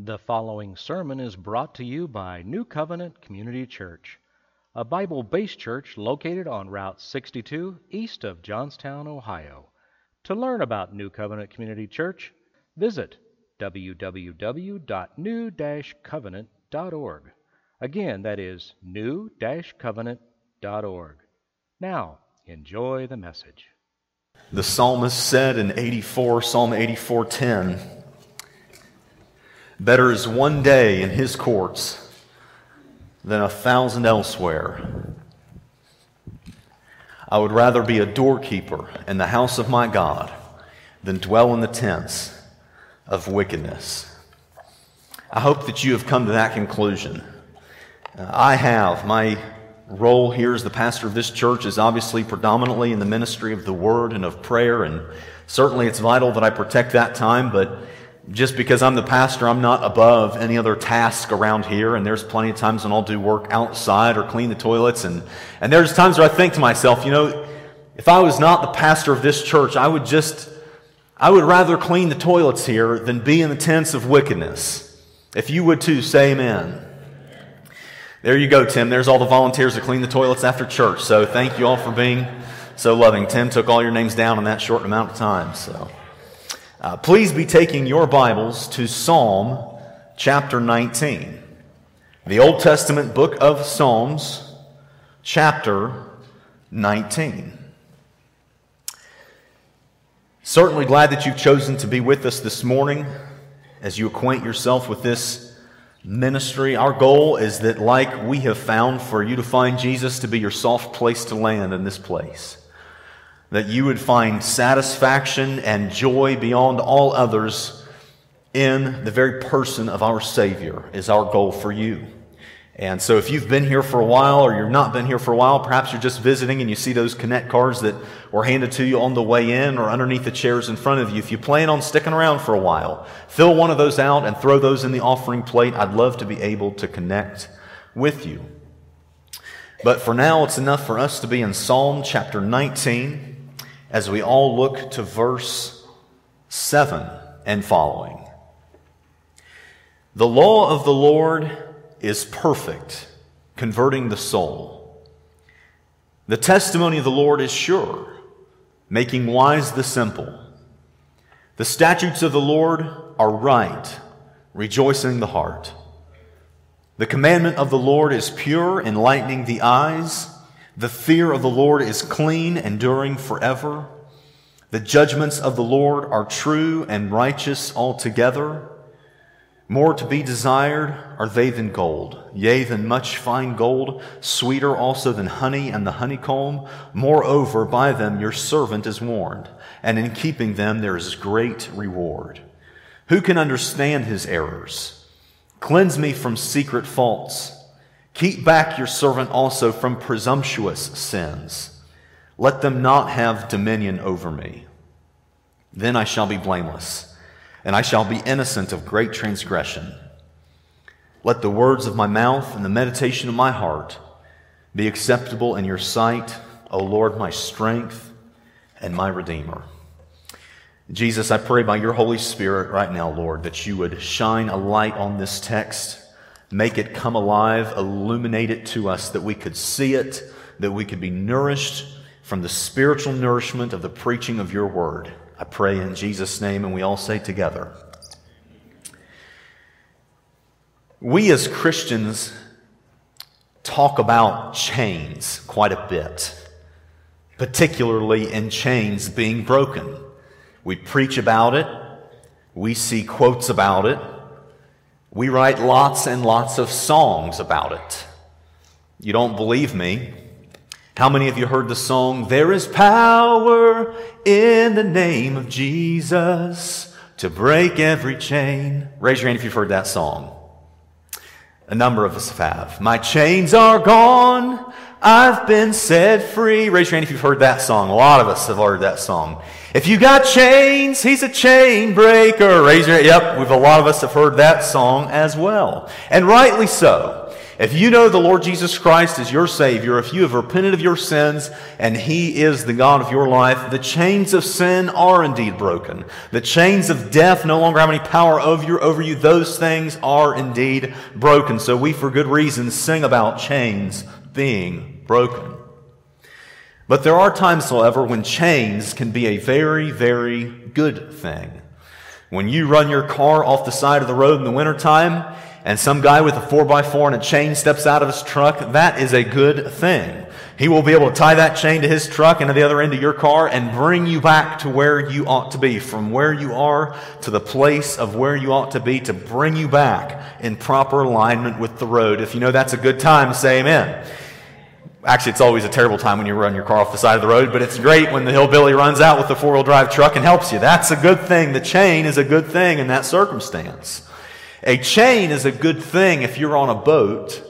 The following sermon is brought to you by New Covenant Community Church, a Bible based church located on Route 62 east of Johnstown, Ohio. To learn about New Covenant Community Church, visit www.new covenant.org. Again, that is new covenant.org. Now, enjoy the message. The psalmist said in 84, Psalm 84:10, Better is one day in his courts than a thousand elsewhere. I would rather be a doorkeeper in the house of my God than dwell in the tents of wickedness. I hope that you have come to that conclusion. Uh, I have. My role here as the pastor of this church is obviously predominantly in the ministry of the word and of prayer, and certainly it's vital that I protect that time, but just because I'm the pastor, I'm not above any other task around here. And there's plenty of times when I'll do work outside or clean the toilets. And, and there's times where I think to myself, you know, if I was not the pastor of this church, I would just, I would rather clean the toilets here than be in the tents of wickedness. If you would too, say amen. There you go, Tim. There's all the volunteers to clean the toilets after church. So thank you all for being so loving. Tim took all your names down in that short amount of time. So. Uh, please be taking your Bibles to Psalm chapter 19, the Old Testament book of Psalms, chapter 19. Certainly glad that you've chosen to be with us this morning as you acquaint yourself with this ministry. Our goal is that, like we have found, for you to find Jesus to be your soft place to land in this place that you would find satisfaction and joy beyond all others in the very person of our Savior, is our goal for you. And so, if you've been here for a while or you've not been here for a while, perhaps you're just visiting and you see those Connect cards that were handed to you on the way in or underneath the chairs in front of you. If you plan on sticking around for a while, fill one of those out and throw those in the offering plate. I'd love to be able to connect with you. But for now, it's enough for us to be in Psalm chapter 19 as we all look to verse 7 and following. The law of the Lord is perfect, converting the soul. The testimony of the Lord is sure, making wise the simple. The statutes of the Lord are right, rejoicing the heart. The commandment of the Lord is pure, enlightening the eyes. The fear of the Lord is clean, enduring forever. The judgments of the Lord are true and righteous altogether. More to be desired are they than gold, yea, than much fine gold, sweeter also than honey and the honeycomb. Moreover, by them your servant is warned, and in keeping them there is great reward. Who can understand his errors? Cleanse me from secret faults. Keep back your servant also from presumptuous sins. Let them not have dominion over me. Then I shall be blameless, and I shall be innocent of great transgression. Let the words of my mouth and the meditation of my heart be acceptable in your sight, O Lord, my strength and my Redeemer. Jesus, I pray by your Holy Spirit right now, Lord, that you would shine a light on this text Make it come alive, illuminate it to us that we could see it, that we could be nourished from the spiritual nourishment of the preaching of your word. I pray in Jesus' name, and we all say together. We as Christians talk about chains quite a bit, particularly in chains being broken. We preach about it, we see quotes about it. We write lots and lots of songs about it. You don't believe me? How many of you heard the song, There is power in the name of Jesus to break every chain? Raise your hand if you've heard that song. A number of us have. My chains are gone. I've been set free. Raise your hand if you've heard that song. A lot of us have heard that song. If you got chains, he's a chain breaker. Raise your Yep, we've a lot of us have heard that song as well. And rightly so. If you know the Lord Jesus Christ is your Savior, if you have repented of your sins and He is the God of your life, the chains of sin are indeed broken. The chains of death no longer have any power over you. Over you. Those things are indeed broken. So we, for good reason, sing about chains being broken. But there are times, however, when chains can be a very, very good thing. When you run your car off the side of the road in the wintertime and some guy with a 4x4 and a chain steps out of his truck, that is a good thing. He will be able to tie that chain to his truck and to the other end of your car and bring you back to where you ought to be, from where you are to the place of where you ought to be, to bring you back in proper alignment with the road. If you know that's a good time, say amen. Actually, it's always a terrible time when you run your car off the side of the road, but it's great when the hillbilly runs out with the four wheel drive truck and helps you. That's a good thing. The chain is a good thing in that circumstance. A chain is a good thing if you're on a boat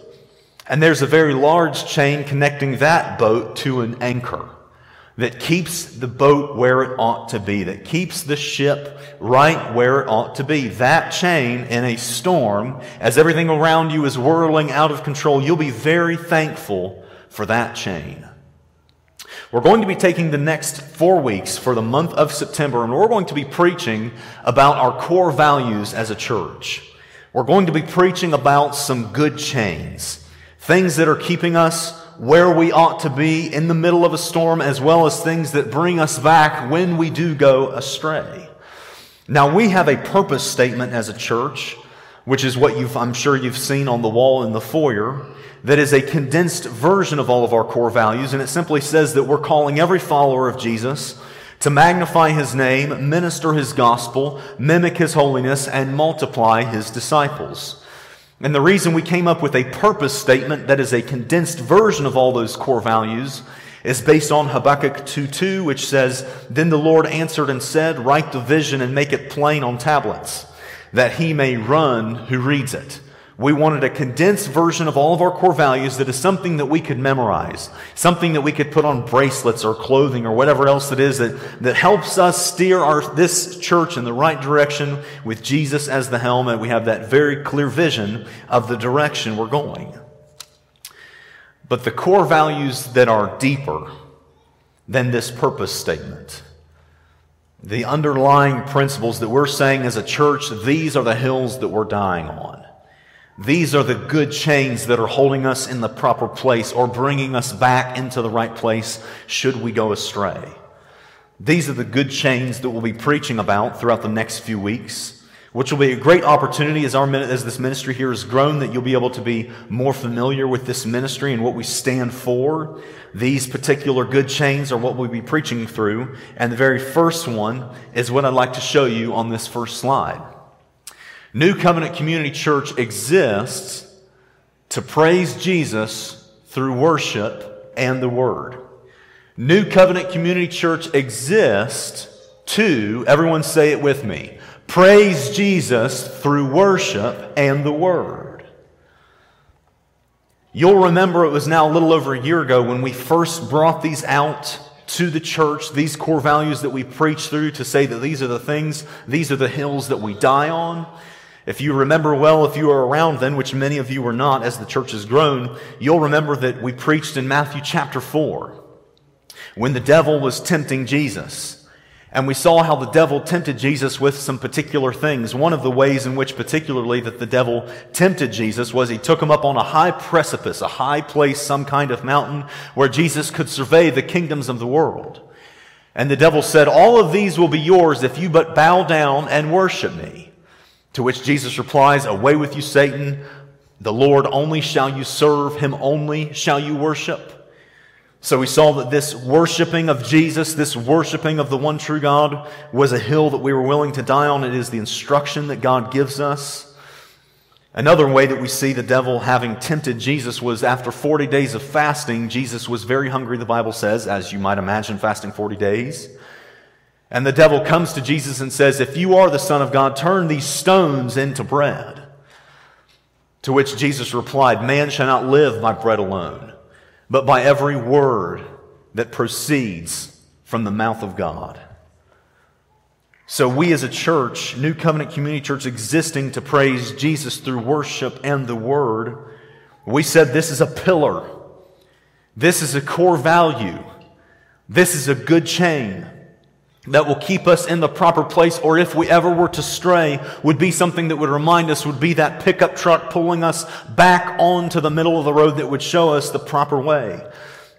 and there's a very large chain connecting that boat to an anchor that keeps the boat where it ought to be, that keeps the ship right where it ought to be. That chain in a storm, as everything around you is whirling out of control, you'll be very thankful for that chain. We're going to be taking the next four weeks for the month of September, and we're going to be preaching about our core values as a church. We're going to be preaching about some good chains, things that are keeping us where we ought to be in the middle of a storm, as well as things that bring us back when we do go astray. Now, we have a purpose statement as a church, which is what I'm sure you've seen on the wall in the foyer that is a condensed version of all of our core values, and it simply says that we're calling every follower of Jesus to magnify his name, minister his gospel, mimic his holiness, and multiply his disciples. And the reason we came up with a purpose statement that is a condensed version of all those core values is based on Habakkuk 2:2, which says, Then the Lord answered and said, Write the vision and make it plain on tablets, that he may run who reads it. We wanted a condensed version of all of our core values that is something that we could memorize, something that we could put on bracelets or clothing or whatever else it is that, that helps us steer our, this church in the right direction with Jesus as the helm, and we have that very clear vision of the direction we're going. But the core values that are deeper than this purpose statement, the underlying principles that we're saying as a church, these are the hills that we're dying on. These are the good chains that are holding us in the proper place or bringing us back into the right place should we go astray. These are the good chains that we'll be preaching about throughout the next few weeks, which will be a great opportunity as, our, as this ministry here has grown that you'll be able to be more familiar with this ministry and what we stand for. These particular good chains are what we'll be preaching through. And the very first one is what I'd like to show you on this first slide. New Covenant Community Church exists to praise Jesus through worship and the Word. New Covenant Community Church exists to, everyone say it with me, praise Jesus through worship and the Word. You'll remember it was now a little over a year ago when we first brought these out to the church, these core values that we preach through to say that these are the things, these are the hills that we die on. If you remember well, if you were around then, which many of you were not as the church has grown, you'll remember that we preached in Matthew chapter 4 when the devil was tempting Jesus. And we saw how the devil tempted Jesus with some particular things. One of the ways in which, particularly, that the devil tempted Jesus was he took him up on a high precipice, a high place, some kind of mountain, where Jesus could survey the kingdoms of the world. And the devil said, All of these will be yours if you but bow down and worship me. To which Jesus replies, Away with you, Satan. The Lord only shall you serve, him only shall you worship. So we saw that this worshiping of Jesus, this worshiping of the one true God, was a hill that we were willing to die on. It is the instruction that God gives us. Another way that we see the devil having tempted Jesus was after 40 days of fasting, Jesus was very hungry, the Bible says, as you might imagine, fasting 40 days. And the devil comes to Jesus and says, If you are the Son of God, turn these stones into bread. To which Jesus replied, Man shall not live by bread alone, but by every word that proceeds from the mouth of God. So, we as a church, New Covenant Community Church, existing to praise Jesus through worship and the Word, we said this is a pillar. This is a core value. This is a good chain that will keep us in the proper place, or if we ever were to stray, would be something that would remind us, would be that pickup truck pulling us back onto the middle of the road that would show us the proper way.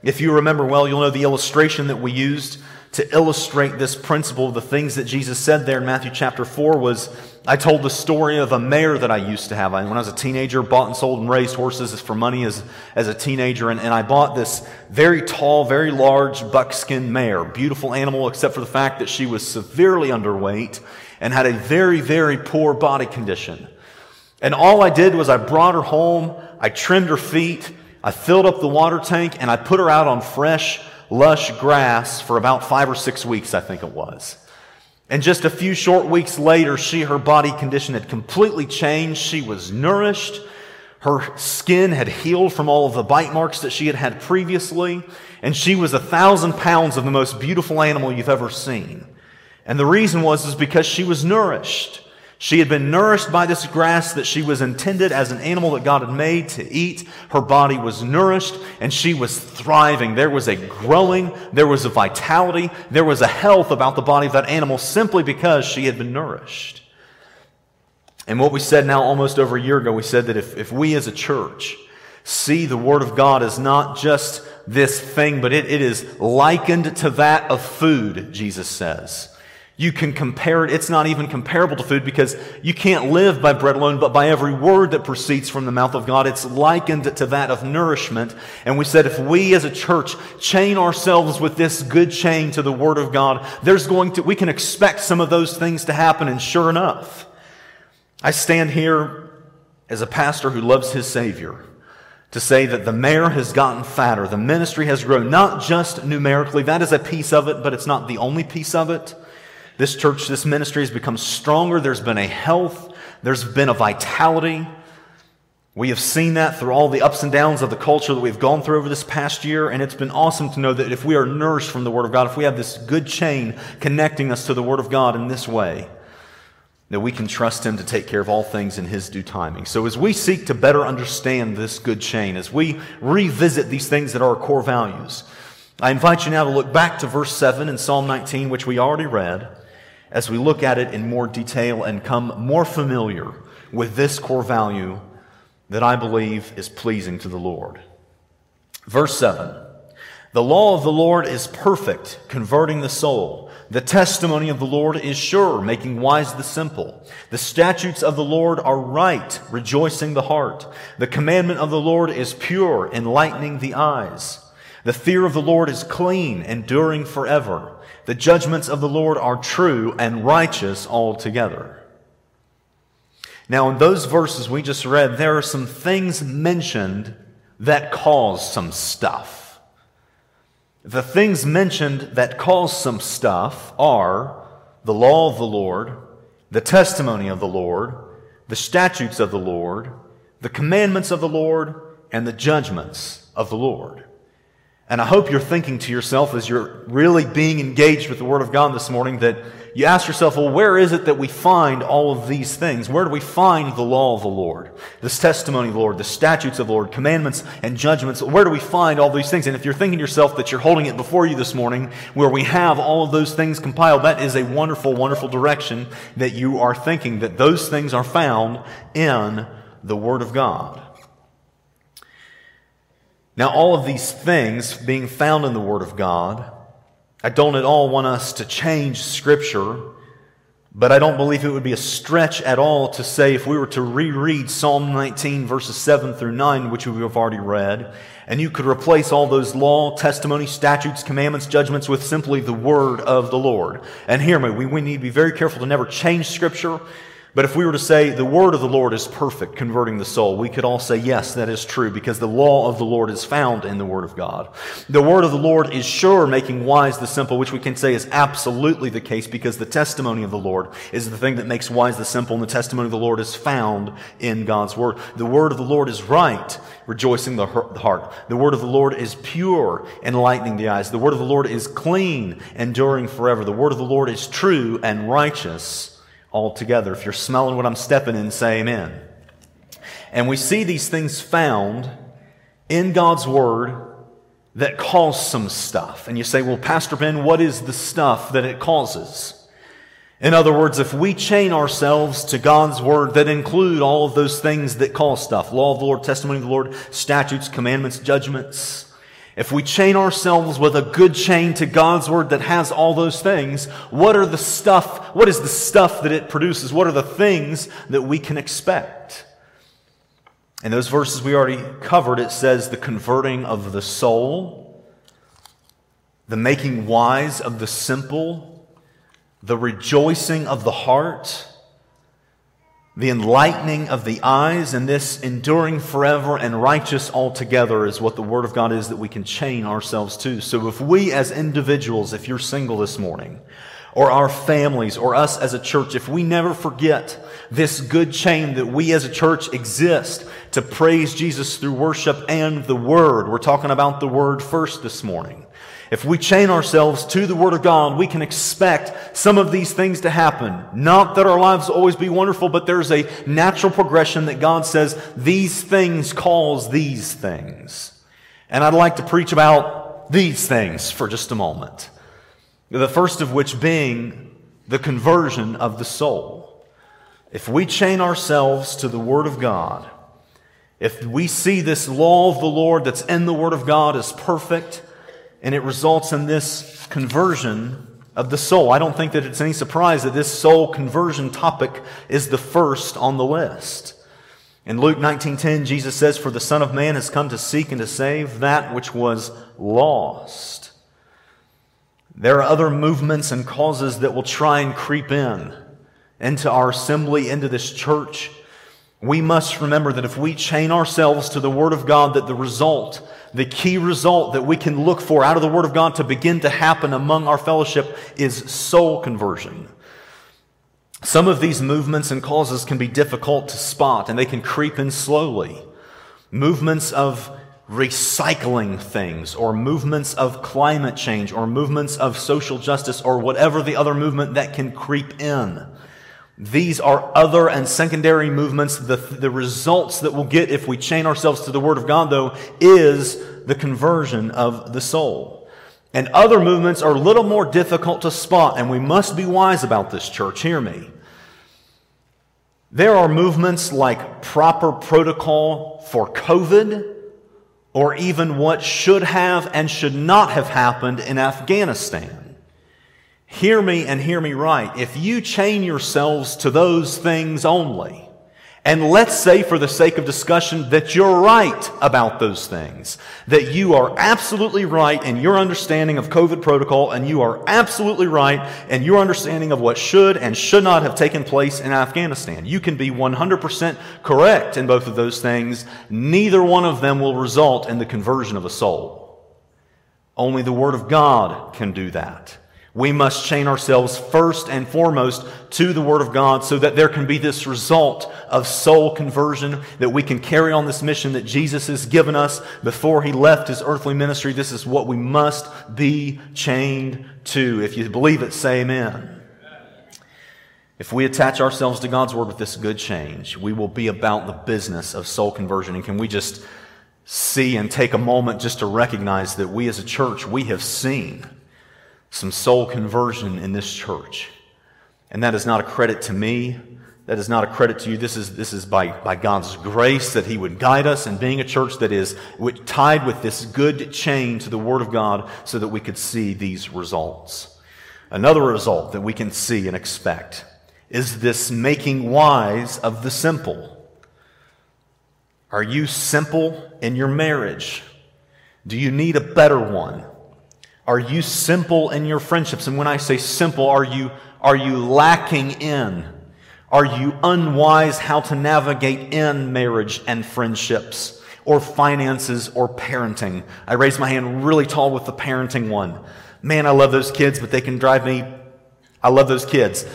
If you remember well, you'll know the illustration that we used to illustrate this principle, the things that Jesus said there in Matthew chapter 4 was I told the story of a mare that I used to have. When I was a teenager, bought and sold and raised horses for money as, as a teenager. And, and I bought this very tall, very large buckskin mare. Beautiful animal, except for the fact that she was severely underweight and had a very, very poor body condition. And all I did was I brought her home, I trimmed her feet, I filled up the water tank, and I put her out on fresh, lush grass for about five or six weeks, I think it was. And just a few short weeks later, she, her body condition had completely changed. She was nourished. Her skin had healed from all of the bite marks that she had had previously. And she was a thousand pounds of the most beautiful animal you've ever seen. And the reason was is because she was nourished. She had been nourished by this grass that she was intended as an animal that God had made to eat. Her body was nourished and she was thriving. There was a growing, there was a vitality, there was a health about the body of that animal simply because she had been nourished. And what we said now almost over a year ago, we said that if, if we as a church see the Word of God as not just this thing, but it, it is likened to that of food, Jesus says. You can compare it. It's not even comparable to food because you can't live by bread alone, but by every word that proceeds from the mouth of God. It's likened to that of nourishment. And we said if we as a church chain ourselves with this good chain to the Word of God, there's going to, we can expect some of those things to happen. And sure enough, I stand here as a pastor who loves his Savior to say that the mare has gotten fatter. The ministry has grown, not just numerically. That is a piece of it, but it's not the only piece of it. This church, this ministry has become stronger. There's been a health, there's been a vitality. We have seen that through all the ups and downs of the culture that we've gone through over this past year, and it's been awesome to know that if we are nourished from the Word of God, if we have this good chain connecting us to the Word of God in this way, that we can trust Him to take care of all things in His due timing. So, as we seek to better understand this good chain, as we revisit these things that are our core values, I invite you now to look back to verse 7 in Psalm 19, which we already read as we look at it in more detail and come more familiar with this core value that I believe is pleasing to the Lord. Verse 7 The law of the Lord is perfect, converting the soul. The testimony of the Lord is sure, making wise the simple. The statutes of the Lord are right, rejoicing the heart. The commandment of the Lord is pure, enlightening the eyes. The fear of the Lord is clean, enduring forever. The judgments of the Lord are true and righteous altogether. Now, in those verses we just read, there are some things mentioned that cause some stuff. The things mentioned that cause some stuff are the law of the Lord, the testimony of the Lord, the statutes of the Lord, the commandments of the Lord, and the judgments of the Lord. And I hope you're thinking to yourself as you're really being engaged with the Word of God this morning that you ask yourself, well, where is it that we find all of these things? Where do we find the law of the Lord, this testimony of the Lord, the statutes of the Lord, commandments and judgments? Where do we find all these things? And if you're thinking to yourself that you're holding it before you this morning, where we have all of those things compiled, that is a wonderful, wonderful direction that you are thinking that those things are found in the Word of God. Now, all of these things being found in the Word of God, I don't at all want us to change Scripture, but I don't believe it would be a stretch at all to say if we were to reread Psalm 19, verses 7 through 9, which we have already read, and you could replace all those law, testimony, statutes, commandments, judgments with simply the Word of the Lord. And hear me, we, we need to be very careful to never change Scripture But if we were to say the word of the Lord is perfect, converting the soul, we could all say, yes, that is true, because the law of the Lord is found in the word of God. The word of the Lord is sure, making wise the simple, which we can say is absolutely the case, because the testimony of the Lord is the thing that makes wise the simple, and the testimony of the Lord is found in God's word. The word of the Lord is right, rejoicing the heart. The word of the Lord is pure, enlightening the eyes. The word of the Lord is clean, enduring forever. The word of the Lord is true and righteous altogether. If you're smelling what I'm stepping in, say amen. And we see these things found in God's Word that cause some stuff. And you say, well, Pastor Ben, what is the stuff that it causes? In other words, if we chain ourselves to God's Word that include all of those things that cause stuff, law of the Lord, testimony of the Lord, statutes, commandments, judgments, if we chain ourselves with a good chain to God's word that has all those things, what are the stuff, what is the stuff that it produces? What are the things that we can expect? In those verses we already covered, it says the converting of the soul, the making wise of the simple, the rejoicing of the heart, the enlightening of the eyes, and this enduring forever and righteous altogether is what the Word of God is that we can chain ourselves to. So if we as individuals, if you're single this morning, or our families, or us as a church, if we never forget this good chain that we as a church exist to praise Jesus through worship and the Word, we're talking about the Word first this morning. If we chain ourselves to the Word of God, we can expect some of these things to happen. Not that our lives always be wonderful, but there's a natural progression that God says these things cause these things. And I'd like to preach about these things for just a moment. The first of which being the conversion of the soul. If we chain ourselves to the Word of God, if we see this law of the Lord that's in the Word of God as perfect, and it results in this conversion of the soul. I don't think that it's any surprise that this soul conversion topic is the first on the list. In Luke 19:10 Jesus says for the son of man has come to seek and to save that which was lost. There are other movements and causes that will try and creep in into our assembly, into this church. We must remember that if we chain ourselves to the word of God that the result the key result that we can look for out of the Word of God to begin to happen among our fellowship is soul conversion. Some of these movements and causes can be difficult to spot and they can creep in slowly. Movements of recycling things or movements of climate change or movements of social justice or whatever the other movement that can creep in. These are other and secondary movements. The, the results that we'll get if we chain ourselves to the Word of God, though, is the conversion of the soul. And other movements are a little more difficult to spot, and we must be wise about this, church. Hear me. There are movements like proper protocol for COVID, or even what should have and should not have happened in Afghanistan. Hear me and hear me right. If you chain yourselves to those things only, and let's say for the sake of discussion that you're right about those things, that you are absolutely right in your understanding of COVID protocol, and you are absolutely right in your understanding of what should and should not have taken place in Afghanistan. You can be 100% correct in both of those things. Neither one of them will result in the conversion of a soul. Only the Word of God can do that. We must chain ourselves first and foremost to the Word of God so that there can be this result of soul conversion, that we can carry on this mission that Jesus has given us before He left His earthly ministry. This is what we must be chained to. If you believe it, say amen. If we attach ourselves to God's Word with this good change, we will be about the business of soul conversion. And can we just see and take a moment just to recognize that we as a church, we have seen some soul conversion in this church. And that is not a credit to me. That is not a credit to you. This is, this is by, by God's grace that He would guide us in being a church that is tied with this good chain to the Word of God so that we could see these results. Another result that we can see and expect is this making wise of the simple. Are you simple in your marriage? Do you need a better one? Are you simple in your friendships? And when I say simple, are you, are you lacking in? Are you unwise how to navigate in marriage and friendships or finances or parenting? I raise my hand really tall with the parenting one. Man, I love those kids, but they can drive me. I love those kids.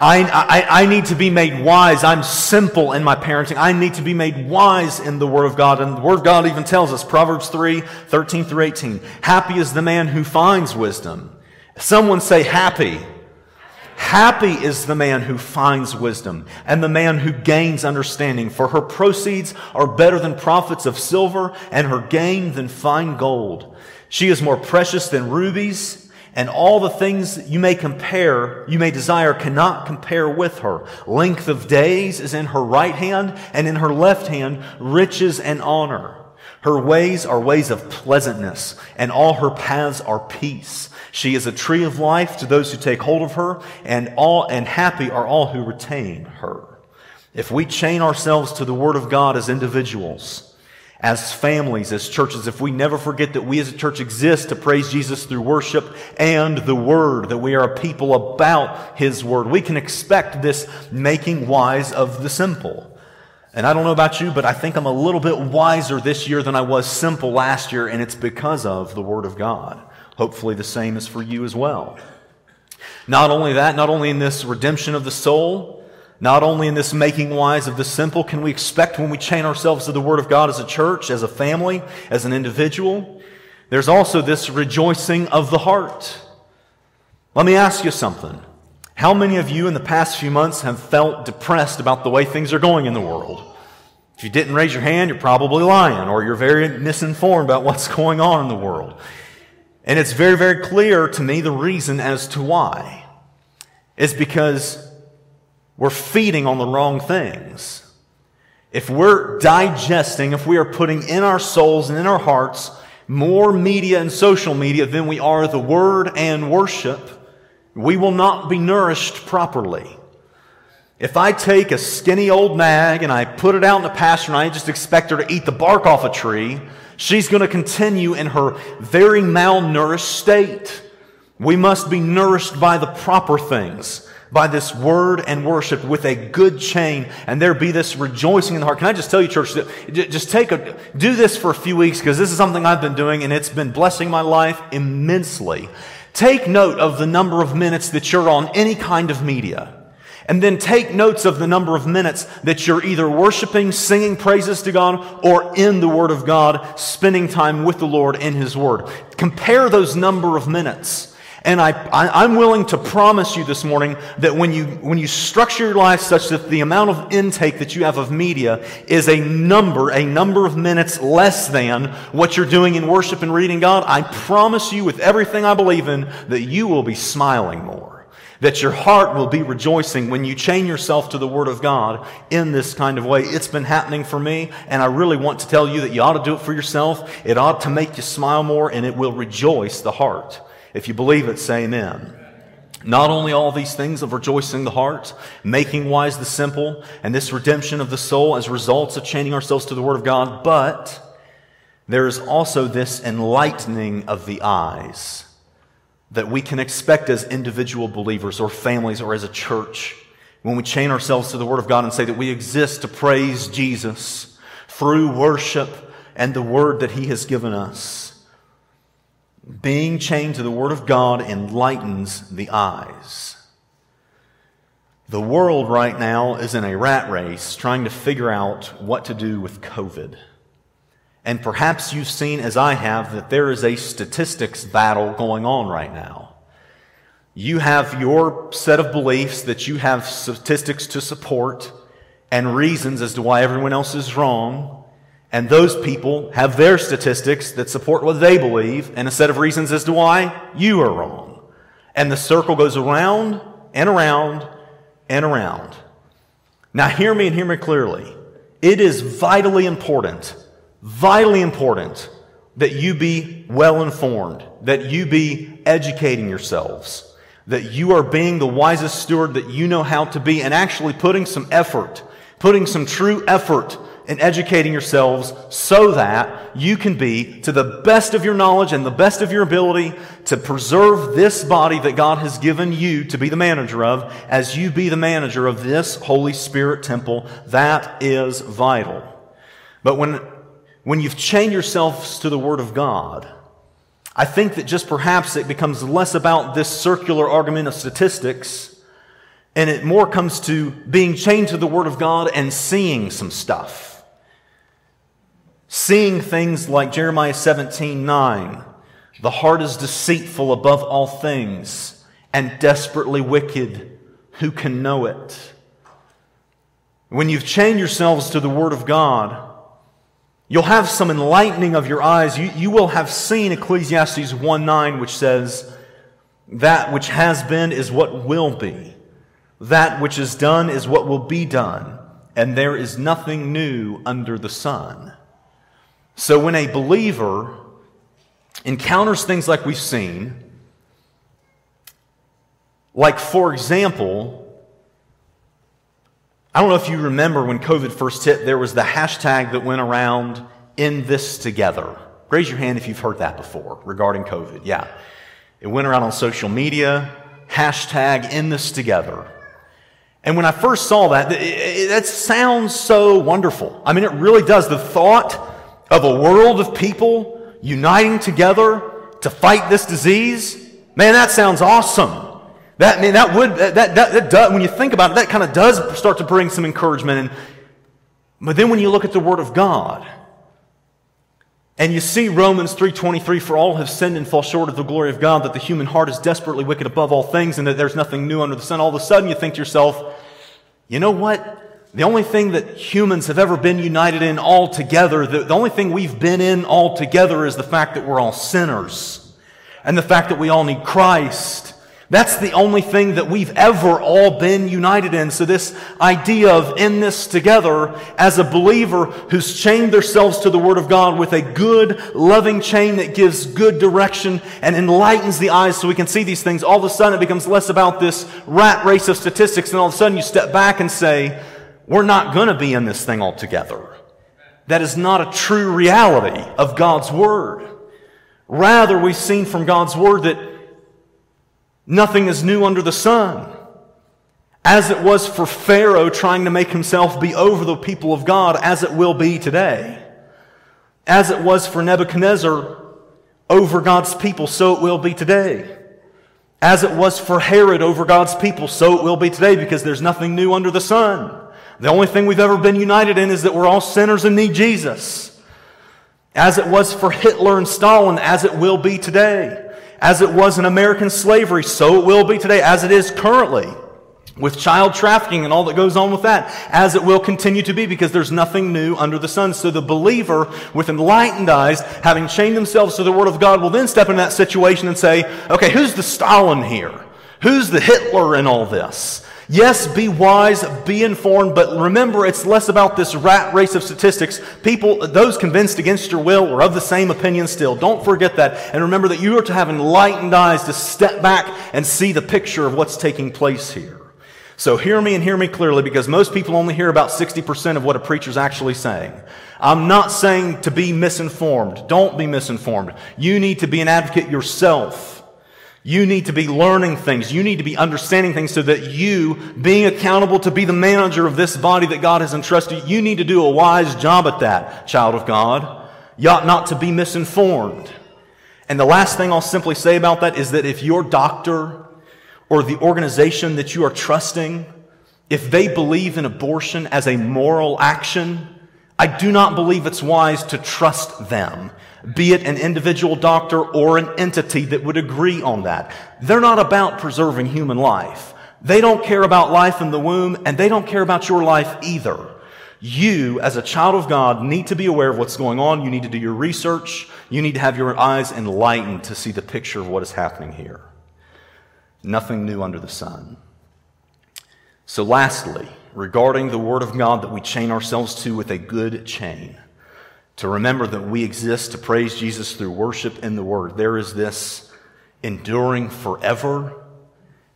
I, I, I, need to be made wise. I'm simple in my parenting. I need to be made wise in the Word of God. And the Word of God even tells us, Proverbs 3, 13 through 18, happy is the man who finds wisdom. Someone say happy. Happy is the man who finds wisdom and the man who gains understanding, for her proceeds are better than profits of silver and her gain than fine gold. She is more precious than rubies and all the things you may compare, you may desire, cannot compare with her. Length of days is in her right hand, and in her left hand, riches and honor. Her ways are ways of pleasantness, and all her paths are peace. She is a tree of life to those who take hold of her, and all and happy are all who retain her. If we chain ourselves to the Word of God as individuals, as families, as churches, if we never forget that we as a church exist to praise Jesus through worship and the Word, that we are a people about His Word, we can expect this making wise of the simple. And I don't know about you, but I think I'm a little bit wiser this year than I was simple last year, and it's because of the Word of God. Hopefully, the same is for you as well. Not only that, not only in this redemption of the soul, not only in this making wise of the simple can we expect when we chain ourselves to the Word of God as a church, as a family, as an individual, there's also this rejoicing of the heart. Let me ask you something. How many of you in the past few months have felt depressed about the way things are going in the world? If you didn't raise your hand, you're probably lying or you're very misinformed about what's going on in the world. And it's very, very clear to me the reason as to why. It's because we're feeding on the wrong things. If we're digesting, if we are putting in our souls and in our hearts more media and social media than we are the Word and worship, we will not be nourished properly. If I take a skinny old nag and I put it out in the pasture and I just expect her to eat the bark off a tree, she's going to continue in her very malnourished state. We must be nourished by the proper things by this word and worship with a good chain, and there be this rejoicing in the heart. Can I just tell you, church, just take a, do this for a few weeks because this is something I've been doing and it's been blessing my life immensely. Take note of the number of minutes that you're on any kind of media. And then take notes of the number of minutes that you're either worshiping, singing praises to God, or in the Word of God, spending time with the Lord in His Word. Compare those number of minutes. And I, I, am willing to promise you this morning that when you, when you structure your life such that the amount of intake that you have of media is a number, a number of minutes less than what you're doing in worship and reading God, I promise you with everything I believe in that you will be smiling more. That your heart will be rejoicing when you chain yourself to the Word of God in this kind of way. It's been happening for me, and I really want to tell you that you ought to do it for yourself. It ought to make you smile more, and it will rejoice the heart. If you believe it, say amen. Not only all these things of rejoicing the heart, making wise the simple, and this redemption of the soul as results of chaining ourselves to the Word of God, but there is also this enlightening of the eyes that we can expect as individual believers or families or as a church when we chain ourselves to the Word of God and say that we exist to praise Jesus through worship and the Word that He has given us. Being chained to the Word of God enlightens the eyes. The world right now is in a rat race trying to figure out what to do with COVID. And perhaps you've seen, as I have, that there is a statistics battle going on right now. You have your set of beliefs that you have statistics to support and reasons as to why everyone else is wrong. And those people have their statistics that support what they believe and a set of reasons as to why you are wrong. And the circle goes around and around and around. Now, hear me and hear me clearly. It is vitally important, vitally important that you be well informed, that you be educating yourselves, that you are being the wisest steward that you know how to be, and actually putting some effort, putting some true effort in educating yourselves so that you can be, to the best of your knowledge and the best of your ability, to preserve this body that God has given you to be the manager of, as you be the manager of this Holy Spirit temple. That is vital. But when, when you've chained yourselves to the Word of God, I think that just perhaps it becomes less about this circular argument of statistics and it more comes to being chained to the Word of God and seeing some stuff. Seeing things like Jeremiah 17 9. The heart is deceitful above all things and desperately wicked. Who can know it? When you've chained yourselves to the Word of God, you'll have some enlightening of your eyes. You, you will have seen Ecclesiastes 1 9, which says, That which has been is what will be. That which is done is what will be done, and there is nothing new under the sun. So when a believer encounters things like we've seen, like, for example, I don't know if you remember when COVID first hit, there was the hashtag that went around in this together. Raise your hand if you've heard that before regarding COVID. Yeah. It went around on social media, hashtag in this together. And when I first saw that, it, it, that sounds so wonderful. I mean, it really does. The thought of a world of people uniting together to fight this disease, man, that sounds awesome. That, man, that would, that, that, that does, when you think about it, that kind of does start to bring some encouragement. And, but then when you look at the Word of God, and you see Romans 3:23 for all have sinned and fall short of the glory of God that the human heart is desperately wicked above all things and that there's nothing new under the sun all of a sudden you think to yourself you know what the only thing that humans have ever been united in all together the, the only thing we've been in all together is the fact that we're all sinners and the fact that we all need Christ that's the only thing that we've ever all been united in. So this idea of in this together as a believer who's chained themselves to the Word of God with a good, loving chain that gives good direction and enlightens the eyes so we can see these things, all of a sudden it becomes less about this rat race of statistics and all of a sudden you step back and say, we're not going to be in this thing altogether. That is not a true reality of God's Word. Rather, we've seen from God's Word that Nothing is new under the sun. As it was for Pharaoh trying to make himself be over the people of God, as it will be today. As it was for Nebuchadnezzar over God's people, so it will be today. As it was for Herod over God's people, so it will be today because there's nothing new under the sun. The only thing we've ever been united in is that we're all sinners and need Jesus. As it was for Hitler and Stalin, as it will be today. As it was in American slavery, so it will be today, as it is currently with child trafficking and all that goes on with that, as it will continue to be because there's nothing new under the sun. So the believer with enlightened eyes, having chained themselves to the Word of God, will then step in that situation and say, okay, who's the Stalin here? Who's the Hitler in all this? Yes, be wise, be informed, but remember it's less about this rat race of statistics. People, those convinced against your will are of the same opinion still. Don't forget that. And remember that you are to have enlightened eyes to step back and see the picture of what's taking place here. So hear me and hear me clearly because most people only hear about 60% of what a preacher's actually saying. I'm not saying to be misinformed. Don't be misinformed. You need to be an advocate yourself. You need to be learning things. You need to be understanding things so that you, being accountable to be the manager of this body that God has entrusted, you need to do a wise job at that, child of God. You ought not to be misinformed. And the last thing I'll simply say about that is that if your doctor or the organization that you are trusting, if they believe in abortion as a moral action, I do not believe it's wise to trust them be it an individual doctor or an entity that would agree on that. They're not about preserving human life. They don't care about life in the womb, and they don't care about your life either. You, as a child of God, need to be aware of what's going on. You need to do your research. You need to have your eyes enlightened to see the picture of what is happening here. Nothing new under the sun. So, lastly, regarding the Word of God that we chain ourselves to with a good chain to remember that we exist to praise Jesus through worship in the Word. There is this enduring forever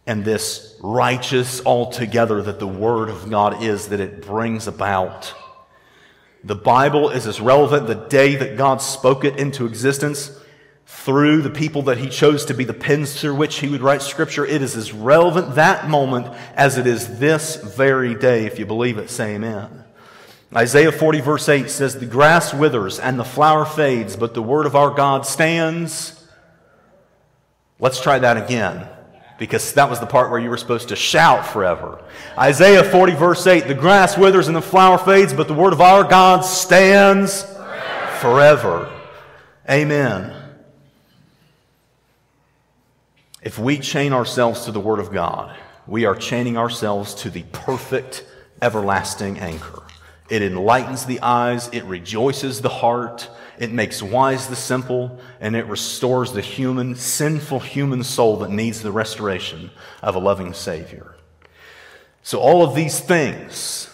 and this righteous altogether that the Word of God is, that it brings about. The Bible is as relevant the day that God spoke it into existence through the people that he chose to be the pens through which he would write scripture. It is as relevant that moment as it is this very day. If you believe it, say amen. Isaiah 40 verse 8 says, The grass withers and the flower fades, but the word of our God stands. Let's try that again because that was the part where you were supposed to shout forever. Isaiah 40, verse 8 The grass withers and the flower fades, but the word of our God stands forever. forever. Amen. If we chain ourselves to the word of God, we are chaining ourselves to the perfect, everlasting anchor. It enlightens the eyes, it rejoices the heart, it makes wise the simple, and it restores the human, sinful human soul that needs the restoration of a loving Savior. So, all of these things,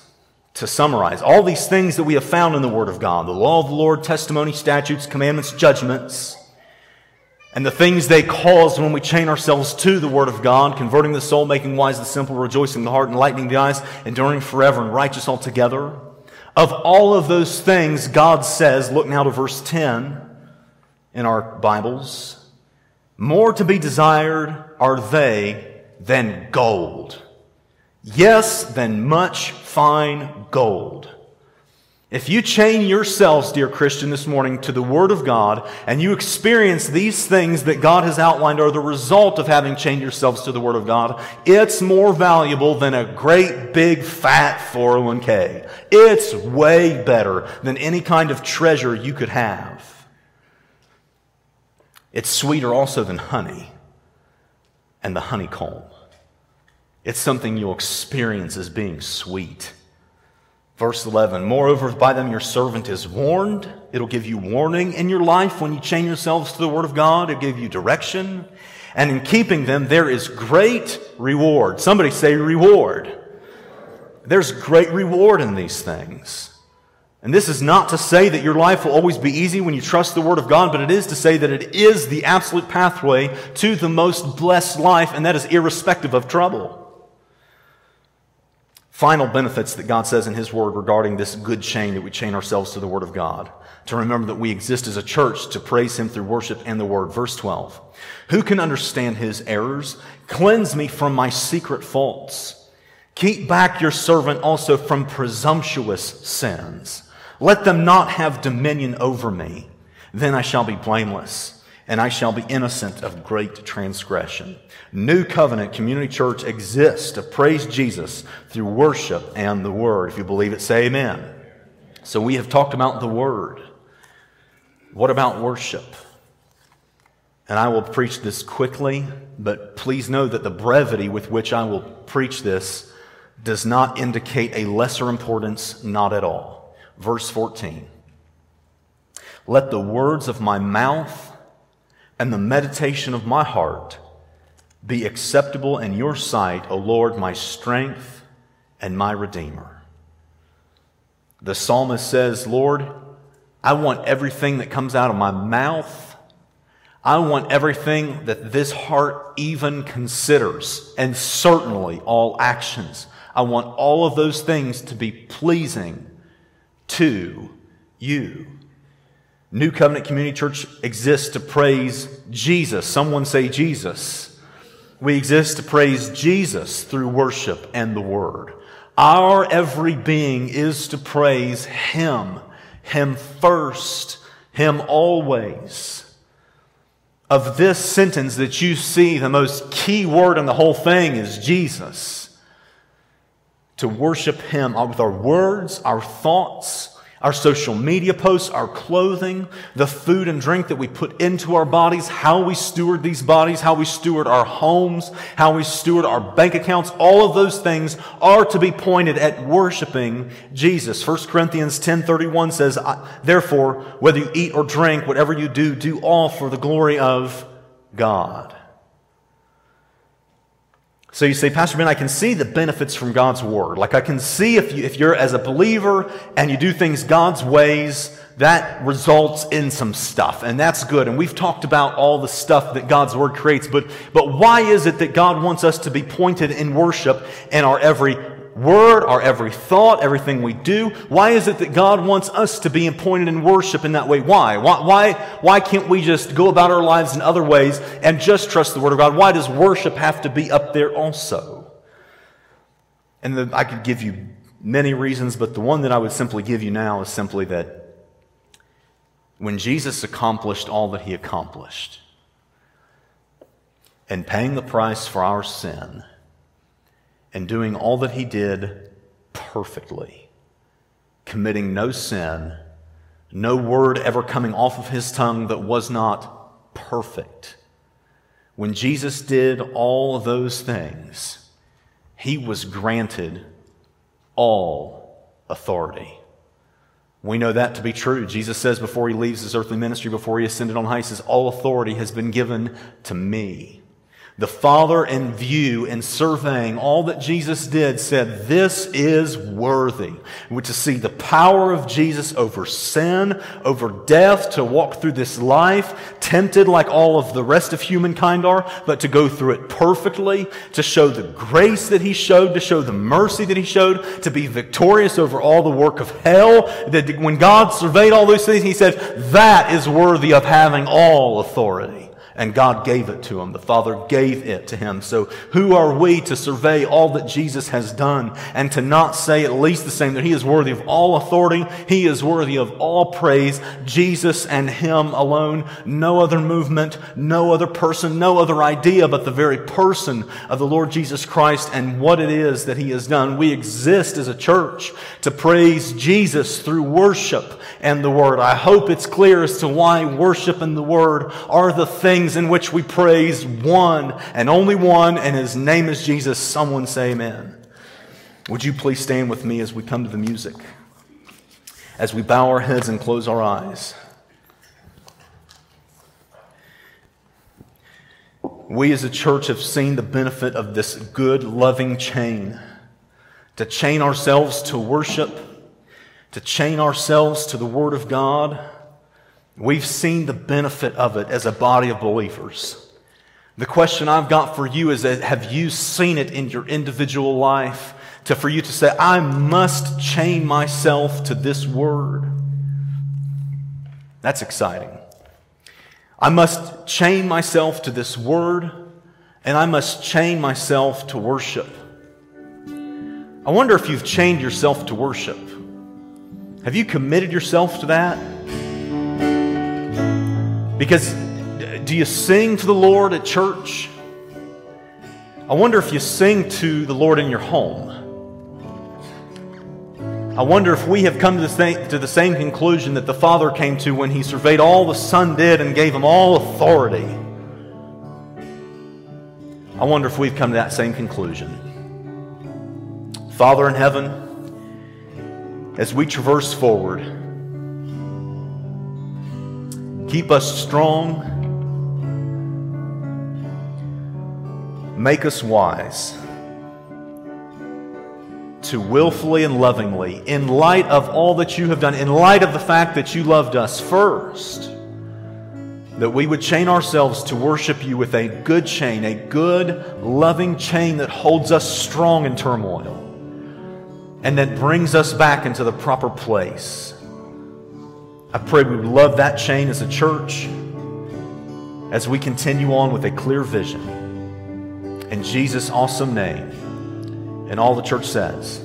to summarize, all these things that we have found in the Word of God the law of the Lord, testimony, statutes, commandments, judgments, and the things they cause when we chain ourselves to the Word of God, converting the soul, making wise the simple, rejoicing the heart, enlightening the eyes, enduring forever, and righteous altogether. Of all of those things, God says, look now to verse 10 in our Bibles, more to be desired are they than gold. Yes, than much fine gold if you chain yourselves, dear Christian, this morning to the Word of God, and you experience these things that God has outlined are the result of having chained yourselves to the Word of God, it's more valuable than a great big fat 401k. It's way better than any kind of treasure you could have. It's sweeter also than honey and the honeycomb. It's something you'll experience as being sweet. Verse 11, moreover, by them your servant is warned. It'll give you warning in your life when you chain yourselves to the word of God. It'll give you direction. And in keeping them, there is great reward. Somebody say reward. There's great reward in these things. And this is not to say that your life will always be easy when you trust the Word of God, but it is to say that it is the absolute pathway to the most blessed life, and that is irrespective of trouble final benefits that God says in His Word regarding this good chain that we chain ourselves to the Word of God. To remember that we exist as a church to praise Him through worship and the Word. Verse 12. Who can understand His errors? Cleanse me from my secret faults. Keep back your servant also from presumptuous sins. Let them not have dominion over me. Then I shall be blameless and I shall be innocent of great transgression. New Covenant Community Church exists to praise Jesus through worship and the Word. If you believe it, say amen. So we have talked about the Word. What about worship? And I will preach this quickly, but please know that the brevity with which I will preach this does not indicate a lesser importance, not at all. Verse 14. Let the words of my mouth and the meditation of my heart be acceptable in your sight, O Lord, my strength and my Redeemer. The psalmist says, Lord, I want everything that comes out of my mouth. I want everything that this heart even considers, and certainly all actions. I want all of those things to be pleasing to you. New Covenant Community Church exists to praise Jesus. Someone say Jesus. We exist to praise Jesus through worship and the Word. Our every being is to praise Him, Him first, Him always. Of this sentence that you see, the most key word in the whole thing is Jesus. To worship Him uh, with our words, our thoughts, our social media posts, our clothing, the food and drink that we put into our bodies, how we steward these bodies, how we steward our homes, how we steward our bank accounts, all of those things are to be pointed at worshiping Jesus. 1 Corinthians 10:31 says, "Therefore, whether you eat or drink, whatever you do, do all for the glory of God." So you say, Pastor Ben, I can see the benefits from God's word. Like I can see if, you, if you're as a believer and you do things God's ways, that results in some stuff. And that's good. And we've talked about all the stuff that God's word creates. But, but why is it that God wants us to be pointed in worship in our every word, our every thought, everything we do? Why is it that God wants us to be appointed in worship in that way? Why? Why, why, why can't we just go about our lives in other ways and just trust the Word of God? Why does worship have to be up there also? And the, I could give you many reasons, but the one that I would simply give you now is simply that when Jesus accomplished all that he accomplished and paying the price for our sin and doing all that he did perfectly, committing no sin, no word ever coming off of his tongue that was not perfect. When Jesus did all of those things, he was granted all authority. We know that to be true. Jesus says before he leaves his earthly ministry, before he ascended on high, he says, All authority has been given to me. The Father, in view and surveying all that Jesus did, said, This is worthy. To see the power of Jesus over sin, over death, to walk through this life, tempted like all of the rest of humankind are, but to go through it perfectly, to show the grace that He showed, to show the mercy that He showed, to be victorious over all the work of hell. That when God surveyed all those things, He said, That is worthy of having all authority and God gave it to him. The Father gave it to him. So who are we to survey all that Jesus has done and to not say at least the same that he is worthy of all authority, he is worthy of all praise, Jesus and him alone, no other movement, no other person, no other idea but the very person of the Lord Jesus Christ and what it is that he has done. We exist as a church to praise Jesus through worship and the word. I hope it's clear as to why worship and the word are the things things in which we praise one and only one, and his name is Jesus. Someone say amen. Would you please stand with me as we come to the music? As we bow our heads and close our eyes. We as a church have seen the benefit of this good, loving chain. To chain ourselves to worship, to chain ourselves to the Word of God We've seen the benefit of it as a body of believers. The question I've got for you is that have you seen it in your individual life to for you to say, I must chain myself to this word? That's exciting. I must chain myself to this word, and I must chain myself to worship. I wonder if you've chained yourself to worship. Have you committed yourself to that? Because do you sing to the Lord at church? I wonder if you sing to the Lord in your home. I wonder if we have come to the, same, to the same conclusion that the Father came to when He surveyed all the Son did and gave Him all authority. I wonder if we've come to that same conclusion. Father in heaven, as we traverse forward, Keep us strong. Make us wise to willfully and lovingly, in light of all that you have done, in light of the fact that you loved us first, that we would chain ourselves to worship you with a good chain, a good, loving chain that holds us strong in turmoil and that brings us back into the proper place. I pray we love that chain as a church as we continue on with a clear vision. In Jesus' awesome name. And all the church says,